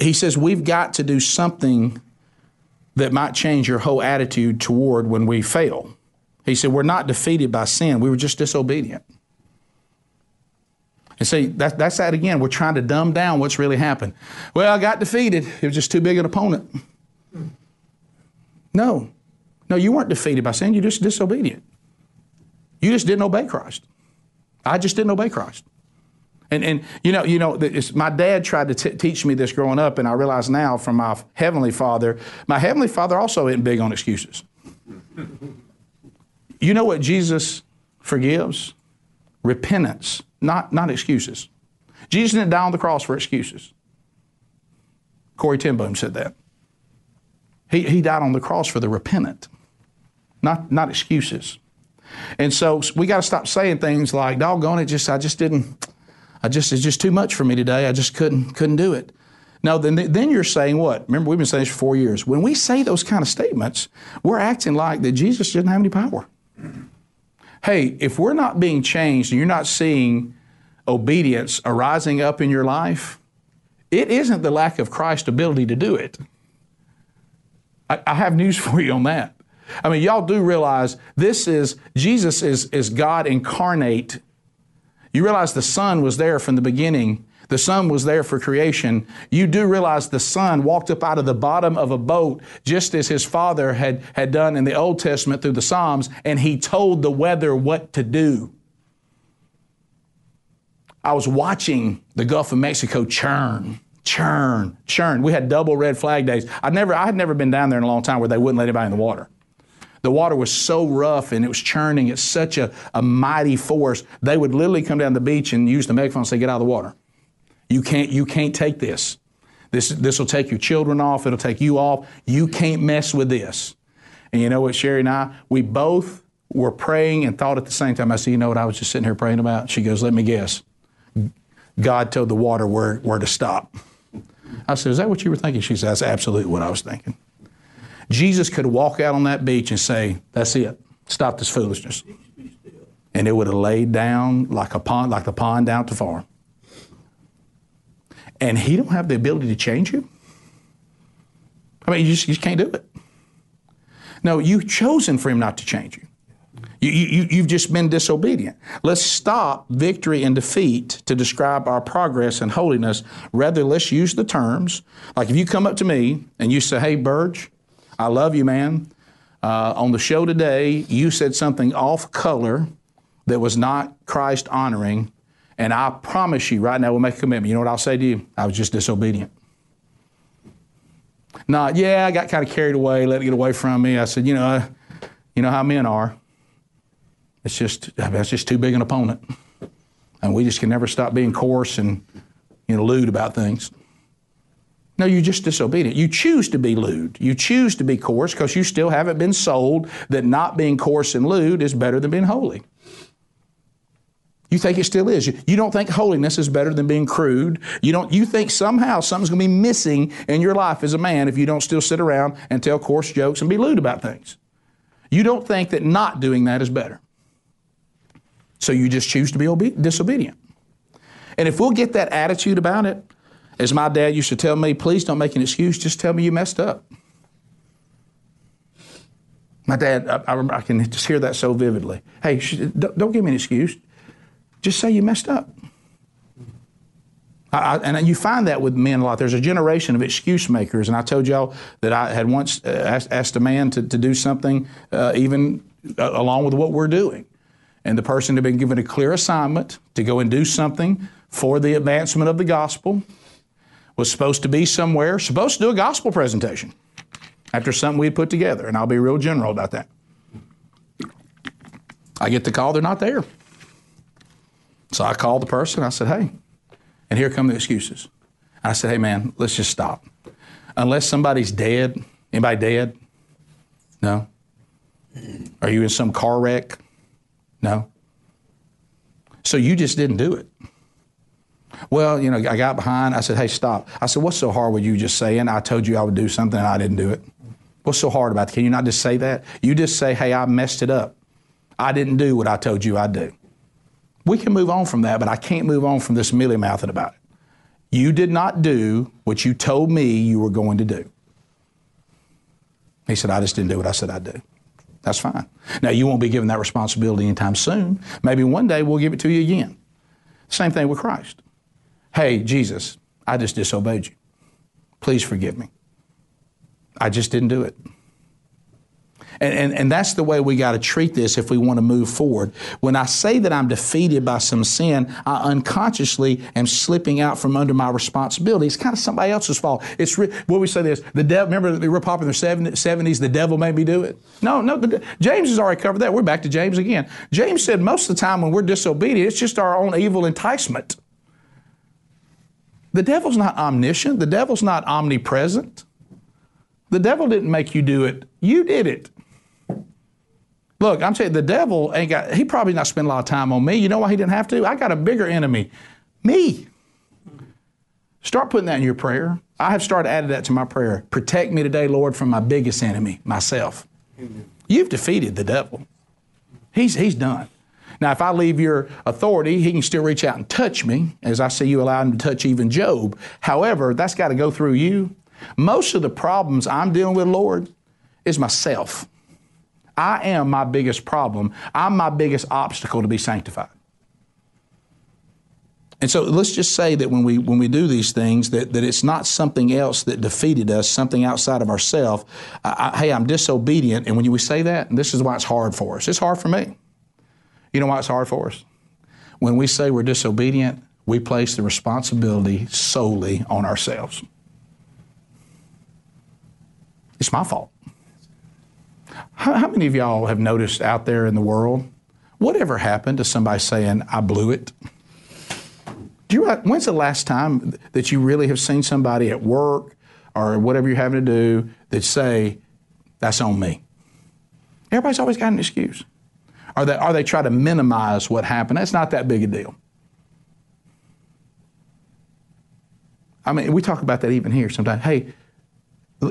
He says, we've got to do something that might change your whole attitude toward when we fail. He said, We're not defeated by sin, we were just disobedient. And see, that, that's that again. We're trying to dumb down what's really happened. Well, I got defeated. It was just too big an opponent. No. No, you weren't defeated by sin. You're just disobedient. You just didn't obey Christ. I just didn't obey Christ. And, and you know, you know, my dad tried to t- teach me this growing up, and I realize now from my heavenly father, my heavenly father also isn't big on excuses. you know what Jesus forgives? Repentance not, not excuses. Jesus didn't die on the cross for excuses. Corrie ten said that. He, he died on the cross for the repentant, not, not excuses. And so we got to stop saying things like, doggone it, just I just didn't, I just it's just too much for me today. I just couldn't couldn't do it. No, then then you're saying what? Remember, we've been saying this for four years. When we say those kind of statements, we're acting like that Jesus didn't have any power hey, if we're not being changed and you're not seeing obedience arising up in your life, it isn't the lack of Christ's ability to do it. I, I have news for you on that. I mean, y'all do realize this is, Jesus is, is God incarnate. You realize the Son was there from the beginning the Son was there for creation. You do realize the Son walked up out of the bottom of a boat just as his Father had, had done in the Old Testament through the Psalms, and he told the weather what to do. I was watching the Gulf of Mexico churn, churn, churn. We had double red flag days. I never, I had never been down there in a long time where they wouldn't let anybody in the water. The water was so rough and it was churning at such a, a mighty force, they would literally come down the beach and use the megaphone and say, Get out of the water. You can't, you can't take this. This, this will take your children off. It'll take you off. You can't mess with this. And you know what, Sherry and I, we both were praying and thought at the same time. I said, you know what I was just sitting here praying about? She goes, let me guess. God told the water where, where to stop. I said, is that what you were thinking? She said, that's absolutely what I was thinking. Jesus could walk out on that beach and say, that's it. Stop this foolishness. And it would have laid down like a pond, like the pond down the farm and he don't have the ability to change you? I mean, you just, you just can't do it. No, you've chosen for him not to change you. You, you. You've just been disobedient. Let's stop victory and defeat to describe our progress and holiness. Rather, let's use the terms. Like if you come up to me and you say, Hey, Burge, I love you, man. Uh, on the show today, you said something off color that was not Christ honoring. And I promise you right now, we'll make a commitment. You know what I'll say to you? I was just disobedient. Not, yeah, I got kind of carried away, let it get away from me. I said, you know, you know how men are. It's just, that's just too big an opponent. and we just can never stop being coarse and you know lewd about things. No, you're just disobedient. You choose to be lewd. You choose to be coarse because you still haven't been sold that not being coarse and lewd is better than being holy. You think it still is. You, don't think holiness is better than being crude. You don't. You think somehow something's going to be missing in your life as a man if you don't still sit around and tell coarse jokes and be lewd about things. You don't think that not doing that is better. So you just choose to be obe- disobedient. And if we'll get that attitude about it, as my dad used to tell me, please don't make an excuse, just tell me you messed up. My dad, I, I, I can just hear that so vividly. Hey, don't, don't give me an excuse. Just say you messed up. I, and you find that with men a lot. There's a generation of excuse makers, and I told y'all that I had once uh, asked, asked a man to, to do something uh, even uh, along with what we're doing. And the person had been given a clear assignment to go and do something for the advancement of the gospel was supposed to be somewhere, supposed to do a gospel presentation after something we'd put together. And I'll be real general about that. I get the call, they're not there. So I called the person. I said, hey, and here come the excuses. I said, hey, man, let's just stop. Unless somebody's dead, anybody dead? No. Are you in some car wreck? No. So you just didn't do it. Well, you know, I got behind. I said, hey, stop. I said, what's so hard with you just saying I told you I would do something and I didn't do it? What's so hard about it? Can you not just say that? You just say, hey, I messed it up. I didn't do what I told you I'd do. We can move on from that, but I can't move on from this mealy mouthing about it. You did not do what you told me you were going to do. He said, I just didn't do what I said I'd do. That's fine. Now, you won't be given that responsibility anytime soon. Maybe one day we'll give it to you again. Same thing with Christ. Hey, Jesus, I just disobeyed you. Please forgive me. I just didn't do it. And, and, and that's the way we got to treat this if we want to move forward. When I say that I'm defeated by some sin, I unconsciously am slipping out from under my responsibility. It's kind of somebody else's fault. It's re- what we say this the devil. Remember the real popular in the seventies. The devil made me do it. No, no. The, James has already covered that. We're back to James again. James said most of the time when we're disobedient, it's just our own evil enticement. The devil's not omniscient, the devil's not omnipresent. The devil didn't make you do it, you did it. Look, I'm saying the devil ain't got, he probably not spent a lot of time on me. You know why he didn't have to? I got a bigger enemy me. Start putting that in your prayer. I have started adding that to my prayer. Protect me today, Lord, from my biggest enemy, myself. You've defeated the devil. He's, he's done. Now, if I leave your authority, he can still reach out and touch me, as I see you allow him to touch even Job. However, that's got to go through you. Most of the problems I'm dealing with, Lord, is myself. I am my biggest problem. I'm my biggest obstacle to be sanctified. And so let's just say that when we when we do these things, that, that it's not something else that defeated us, something outside of ourselves. hey, I'm disobedient. And when we say that, and this is why it's hard for us. It's hard for me. You know why it's hard for us? When we say we're disobedient, we place the responsibility solely on ourselves. It's my fault. How, how, many of y'all have noticed out there in the world, whatever happened to somebody saying, I blew it? Do you, when's the last time that you really have seen somebody at work or whatever you're having to do that say, that's on me? Everybody's always got an excuse. Or they, or they try to minimize what happened. That's not that big a deal. I mean, we talk about that even here sometimes. Hey,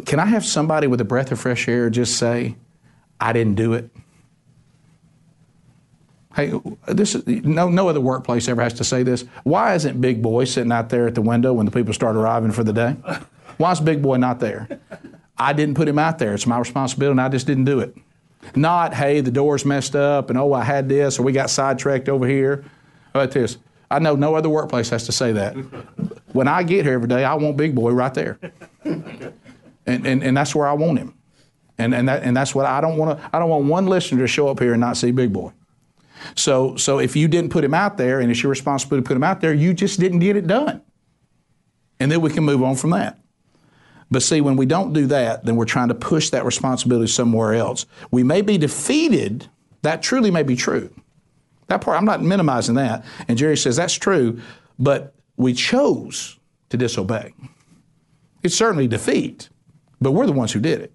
can I have somebody with a breath of fresh air just say, I didn't do it? Hey, this is, no, no other workplace ever has to say this. Why isn't Big Boy sitting out there at the window when the people start arriving for the day? Why is Big Boy not there? I didn't put him out there. It's my responsibility, and I just didn't do it. Not, hey, the door's messed up and oh, I had this or we got sidetracked over here. About this? I know no other workplace has to say that. When I get here every day, I want Big Boy right there. And, and, and that's where I want him. And, and, that, and that's what I don't want to, I don't want one listener to show up here and not see Big Boy. So, so if you didn't put him out there and it's your responsibility to put him out there, you just didn't get it done. And then we can move on from that. But see, when we don't do that, then we're trying to push that responsibility somewhere else. We may be defeated, that truly may be true. That part, I'm not minimizing that. And Jerry says that's true, but we chose to disobey. It's certainly defeat, but we're the ones who did it.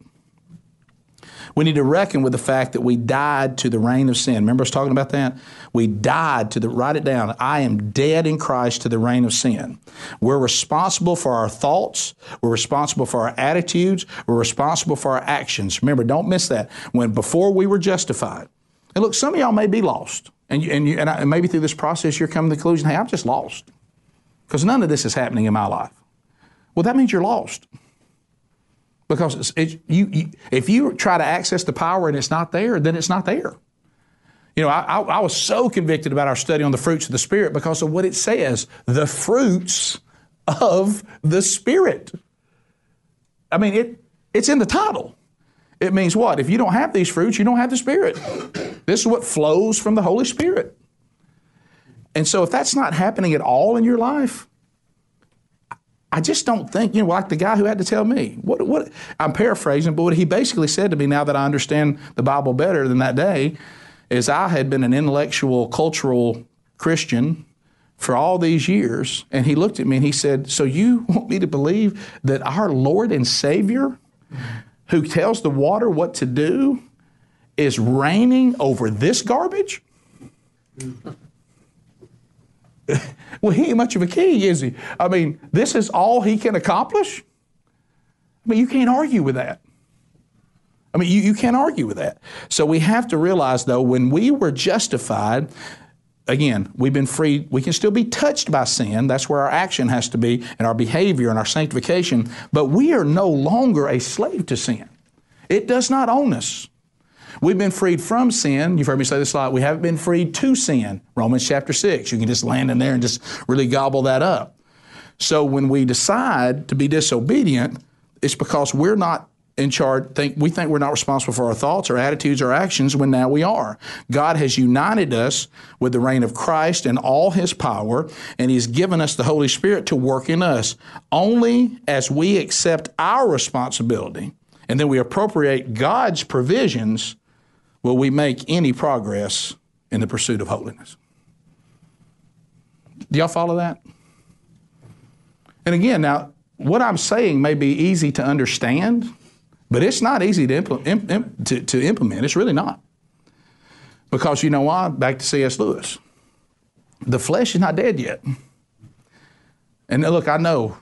We need to reckon with the fact that we died to the reign of sin. Remember us talking about that? We died to the, write it down. I am dead in Christ to the reign of sin. We're responsible for our thoughts. We're responsible for our attitudes. We're responsible for our actions. Remember, don't miss that. When before we were justified, and look, some of y'all may be lost. And, you, and, you, and, I, and maybe through this process, you're coming to the conclusion, hey, I'm just lost. Because none of this is happening in my life. Well, that means you're lost. Because it's, it's, you, you, if you try to access the power and it's not there, then it's not there. You know, I, I, I was so convicted about our study on the fruits of the Spirit because of what it says the fruits of the Spirit. I mean, it, it's in the title. It means what? If you don't have these fruits, you don't have the Spirit. This is what flows from the Holy Spirit. And so, if that's not happening at all in your life, I just don't think, you know, like the guy who had to tell me, what, what, I'm paraphrasing, but what he basically said to me now that I understand the Bible better than that day is I had been an intellectual, cultural Christian for all these years. And he looked at me and he said, So you want me to believe that our Lord and Savior, who tells the water what to do, is reigning over this garbage? well, he ain't much of a king, is he? I mean, this is all he can accomplish? I mean, you can't argue with that. I mean, you, you can't argue with that. So we have to realize, though, when we were justified, again, we've been freed. We can still be touched by sin. That's where our action has to be, and our behavior and our sanctification. But we are no longer a slave to sin. It does not own us. We've been freed from sin. You've heard me say this a lot. We haven't been freed to sin. Romans chapter 6. You can just land in there and just really gobble that up. So when we decide to be disobedient, it's because we're not in charge. Think, we think we're not responsible for our thoughts, our attitudes, our actions, when now we are. God has united us with the reign of Christ and all His power, and He's given us the Holy Spirit to work in us. Only as we accept our responsibility and then we appropriate God's provisions will we make any progress in the pursuit of holiness. Do y'all follow that? And again, now, what I'm saying may be easy to understand, but it's not easy to, impl- to, to implement. It's really not. Because you know why? Back to C.S. Lewis. The flesh is not dead yet. And look, I know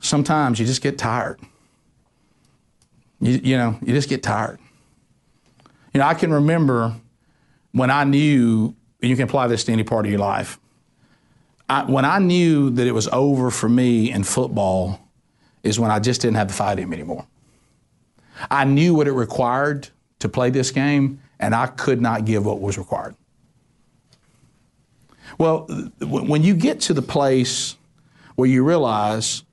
sometimes you just get tired. You, you know, you just get tired. You know, I can remember when I knew, and you can apply this to any part of your life. I, when I knew that it was over for me in football, is when I just didn't have the fight in me anymore. I knew what it required to play this game, and I could not give what was required. Well, when you get to the place where you realize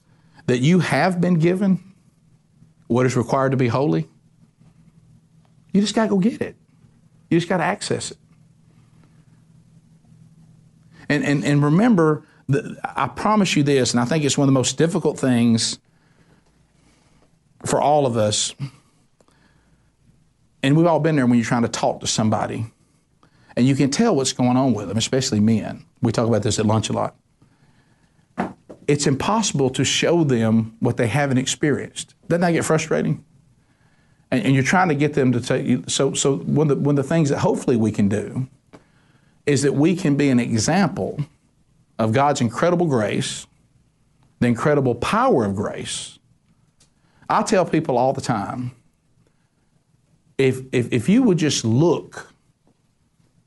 that you have been given what is required to be holy, you just got to go get it. You just got to access it. And, and, and remember, the, I promise you this, and I think it's one of the most difficult things for all of us. And we've all been there when you're trying to talk to somebody. And you can tell what's going on with them, especially men. We talk about this at lunch a lot. It's impossible to show them what they haven't experienced. Doesn't that get frustrating? and, and you're trying to get them to take. So, so one of, the, one of the things that hopefully we can do is that we can be an example of God's incredible grace, the incredible power of grace. I tell people all the time if, if, if you would just look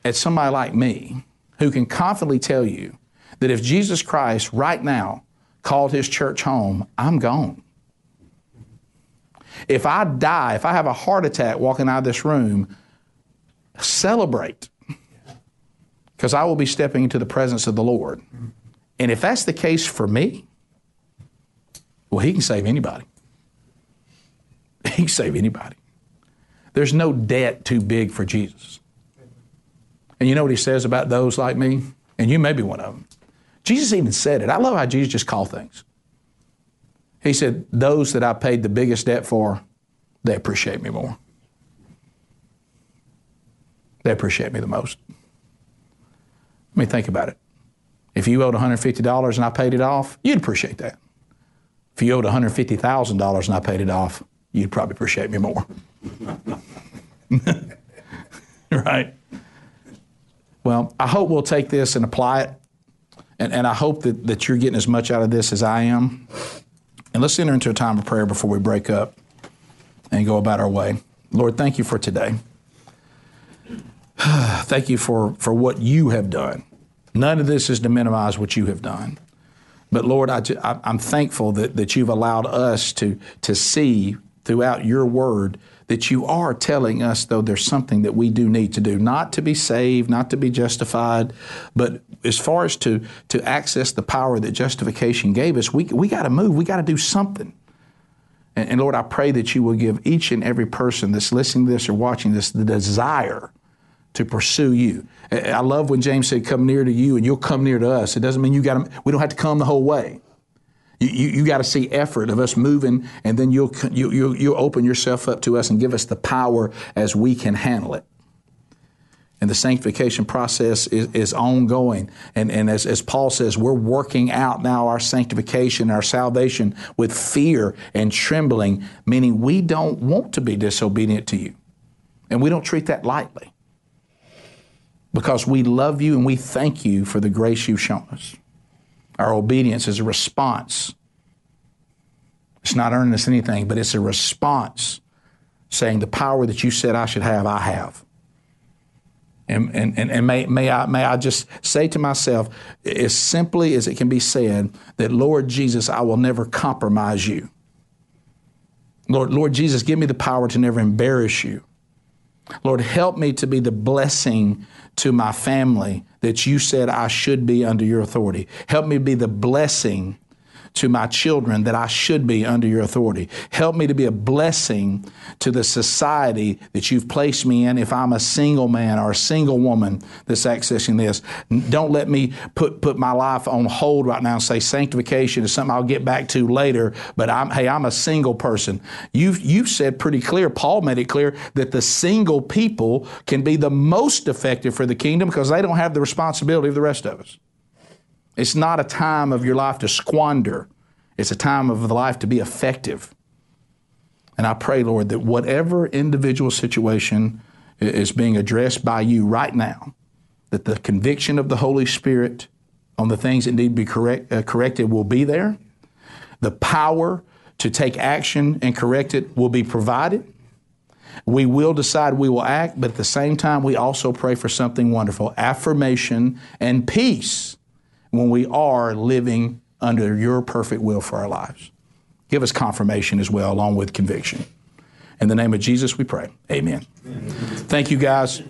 at somebody like me who can confidently tell you that if Jesus Christ right now called his church home, I'm gone. If I die, if I have a heart attack walking out of this room, celebrate because I will be stepping into the presence of the Lord. And if that's the case for me, well, He can save anybody. He can save anybody. There's no debt too big for Jesus. And you know what He says about those like me? And you may be one of them. Jesus even said it. I love how Jesus just called things. He said, Those that I paid the biggest debt for, they appreciate me more. They appreciate me the most. I mean, think about it. If you owed $150 and I paid it off, you'd appreciate that. If you owed $150,000 and I paid it off, you'd probably appreciate me more. right? Well, I hope we'll take this and apply it. And, and I hope that, that you're getting as much out of this as I am. And let's enter into a time of prayer before we break up and go about our way. Lord, thank you for today. thank you for, for what you have done. None of this is to minimize what you have done. But Lord, I, am thankful that, that you've allowed us to, to see throughout your word that you are telling us, though, there's something that we do need to do, not to be saved, not to be justified, but as far as to, to access the power that justification gave us, we, we got to move, we got to do something. And, and Lord, I pray that you will give each and every person that's listening to this or watching this the desire to pursue you. I love when James said, "Come near to you, and you'll come near to us." It doesn't mean you got to. We don't have to come the whole way. You, you, you got to see effort of us moving, and then you'll you, you you'll open yourself up to us and give us the power as we can handle it. And the sanctification process is, is ongoing. And, and as, as Paul says, we're working out now our sanctification, our salvation with fear and trembling, meaning we don't want to be disobedient to you. And we don't treat that lightly because we love you and we thank you for the grace you've shown us. Our obedience is a response. It's not earning us anything, but it's a response saying, The power that you said I should have, I have. And, and, and, and may, may, I, may I just say to myself, as simply as it can be said, that Lord Jesus, I will never compromise you. Lord, Lord Jesus, give me the power to never embarrass you. Lord, help me to be the blessing to my family that you said I should be under your authority. Help me be the blessing to my children that I should be under your authority. Help me to be a blessing to the society that you've placed me in if I'm a single man or a single woman that's accessing this. Don't let me put, put my life on hold right now and say sanctification is something I'll get back to later, but I'm, hey, I'm a single person. You've, you've said pretty clear, Paul made it clear that the single people can be the most effective for the kingdom because they don't have the responsibility of the rest of us. It's not a time of your life to squander. It's a time of the life to be effective. And I pray, Lord, that whatever individual situation is being addressed by you right now, that the conviction of the Holy Spirit on the things that need to be correct, uh, corrected will be there. The power to take action and correct it will be provided. We will decide we will act, but at the same time, we also pray for something wonderful affirmation and peace when we are living under your perfect will for our lives. Give us confirmation as well, along with conviction. In the name of Jesus, we pray. Amen. Amen. Thank you, guys.